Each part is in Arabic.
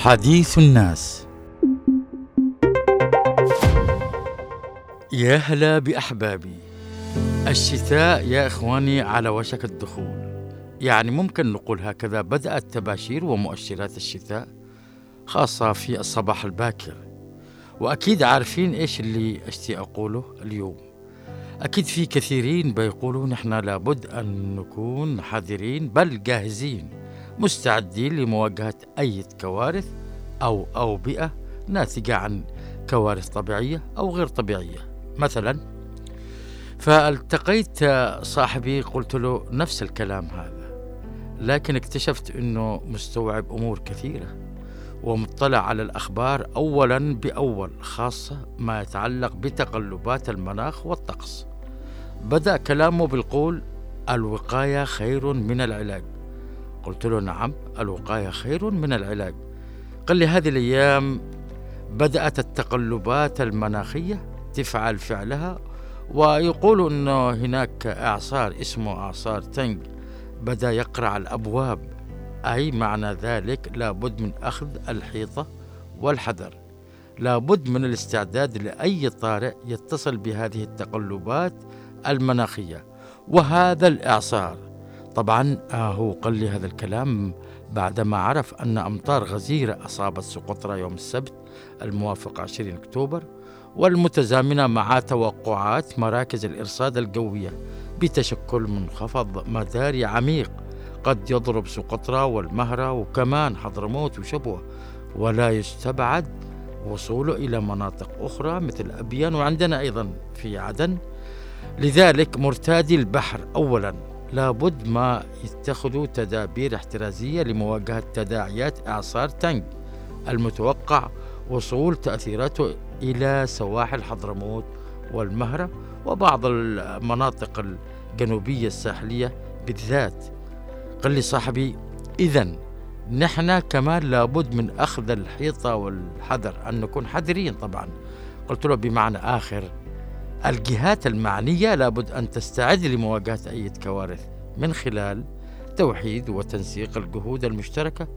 حديث الناس. يا هلا بأحبابي. الشتاء يا إخواني على وشك الدخول. يعني ممكن نقول هكذا بدأت تباشير ومؤشرات الشتاء خاصة في الصباح الباكر. وأكيد عارفين إيش اللي أشتي أقوله اليوم. أكيد في كثيرين بيقولوا نحن لابد أن نكون حذرين بل جاهزين. مستعدين لمواجهة أي كوارث أو أوبئة ناتجة عن كوارث طبيعية أو غير طبيعية. مثلا فالتقيت صاحبي قلت له نفس الكلام هذا لكن اكتشفت أنه مستوعب أمور كثيرة ومطلع على الأخبار أولا بأول خاصة ما يتعلق بتقلبات المناخ والطقس. بدأ كلامه بالقول الوقاية خير من العلاج. قلت له نعم الوقاية خير من العلاج. قال لي هذه الأيام بدأت التقلبات المناخية تفعل فعلها ويقول أنه هناك إعصار اسمه إعصار تنج بدأ يقرع الأبواب. أي معنى ذلك؟ لابد من أخذ الحيطة والحذر. لابد من الاستعداد لأي طارئ يتصل بهذه التقلبات المناخية. وهذا الإعصار طبعا آه هو قال لي هذا الكلام بعدما عرف أن أمطار غزيرة أصابت سقطرى يوم السبت الموافق 20 أكتوبر والمتزامنة مع توقعات مراكز الإرصاد الجوية بتشكل منخفض مداري عميق قد يضرب سقطرى والمهرة وكمان حضرموت وشبوة ولا يستبعد وصوله إلى مناطق أخرى مثل أبيان وعندنا أيضا في عدن. لذلك مرتادي البحر أولا. لابد ما يتخذوا تدابير احترازية لمواجهة تداعيات إعصار تنج المتوقع وصول تأثيراته إلى سواحل حضرموت والمهرة وبعض المناطق الجنوبية الساحلية بالذات. قال لي صاحبي إذا نحن كمان لابد من أخذ الحيطة والحذر أن نكون حذرين طبعا. قلت له بمعنى آخر الجهات المعنية لابد أن تستعد لمواجهة أي كوارث من خلال توحيد وتنسيق الجهود المشتركة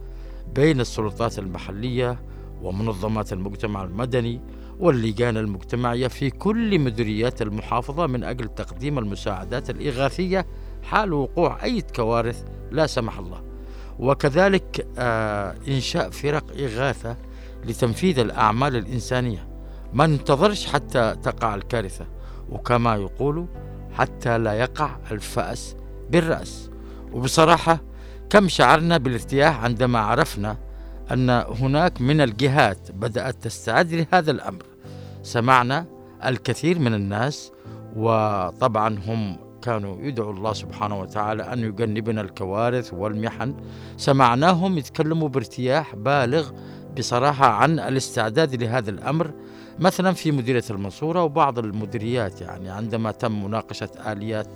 بين السلطات المحلية ومنظمات المجتمع المدني واللجان المجتمعية في كل مديريات المحافظة من أجل تقديم المساعدات الإغاثية حال وقوع أي كوارث لا سمح الله. وكذلك آه إنشاء فرق إغاثة لتنفيذ الأعمال الإنسانية ما ننتظرش حتى تقع الكارثة وكما يقولوا حتى لا يقع الفأس بالرأس. وبصراحة كم شعرنا بالارتياح عندما عرفنا أن هناك من الجهات بدأت تستعد لهذا الأمر. سمعنا الكثير من الناس وطبعا هم كانوا يدعوا الله سبحانه وتعالى أن يجنبنا الكوارث والمحن. سمعناهم يتكلموا بارتياح بالغ بصراحة عن الاستعداد لهذا الأمر. مثلا في مديرية المنصورة وبعض المديريات يعني عندما تم مناقشة آليات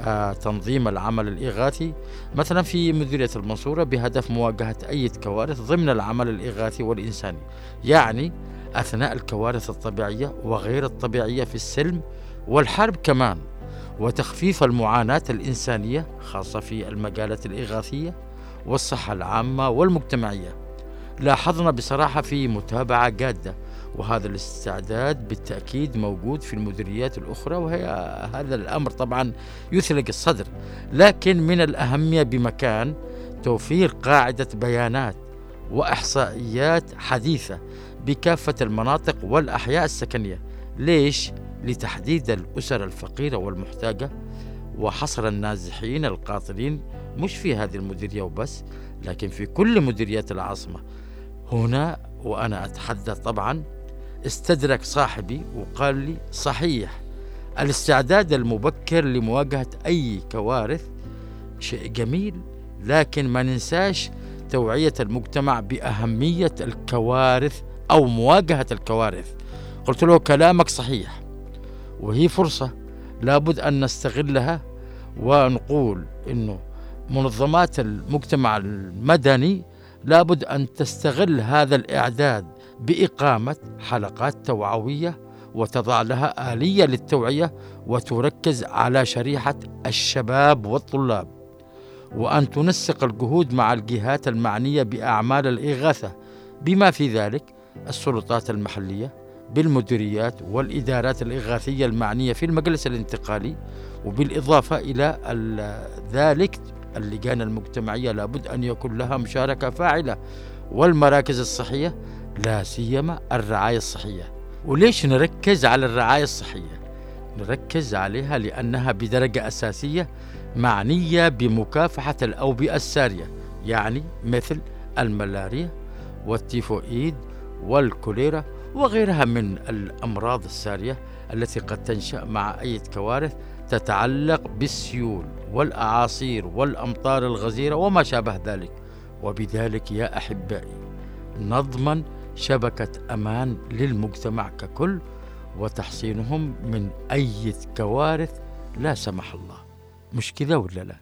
آه تنظيم العمل الإغاثي. مثلا في مديرية المنصورة بهدف مواجهة أي كوارث ضمن العمل الإغاثي والإنساني يعني أثناء الكوارث الطبيعية وغير الطبيعية في السلم والحرب كمان وتخفيف المعاناة الإنسانية خاصة في المجالات الإغاثية والصحة العامة والمجتمعية. لاحظنا بصراحة في متابعة جادة وهذا الاستعداد بالتأكيد موجود في المديريات الأخرى وهي هذا الأمر طبعا يثلق الصدر. لكن من الأهمية بمكان توفير قاعدة بيانات وإحصائيات حديثة بكافة المناطق والأحياء السكنية. ليش؟ لتحديد الأسر الفقيرة والمحتاجة وحصر النازحين القاطرين مش في هذه المديرية وبس لكن في كل مديريات العاصمة. هنا وأنا أتحدث طبعا استدرك صاحبي وقال لي صحيح الاستعداد المبكر لمواجهة أي كوارث شيء جميل لكن ما ننساش توعية المجتمع بأهمية الكوارث أو مواجهة الكوارث. قلت له كلامك صحيح وهي فرصة لابد أن نستغلها ونقول أنه منظمات المجتمع المدني لابد أن تستغل هذا الإعداد بإقامة حلقات توعوية وتضع لها آلية للتوعية وتركز على شريحة الشباب والطلاب. وأن تنسق الجهود مع الجهات المعنية بأعمال الإغاثة بما في ذلك السلطات المحلية بالمديريات والإدارات الإغاثية المعنية في المجلس الانتقالي وبالإضافة إلى ذلك اللجان المجتمعية لابد أن يكون لها مشاركة فاعلة والمراكز الصحية لا سيما الرعاية الصحية. وليش نركز على الرعاية الصحية؟ نركز عليها لأنها بدرجة أساسية معنية بمكافحة الأوبئة السارية يعني مثل الملاريا والتيفوئيد والكوليرا وغيرها من الأمراض السارية التي قد تنشأ مع أي كوارث تتعلق بالسيول والأعاصير والأمطار الغزيرة وما شابه ذلك. وبذلك يا أحبائي نضمن شبكة أمان للمجتمع ككل وتحصينهم من أي كوارث لا سمح الله. مش كذا ولا لا؟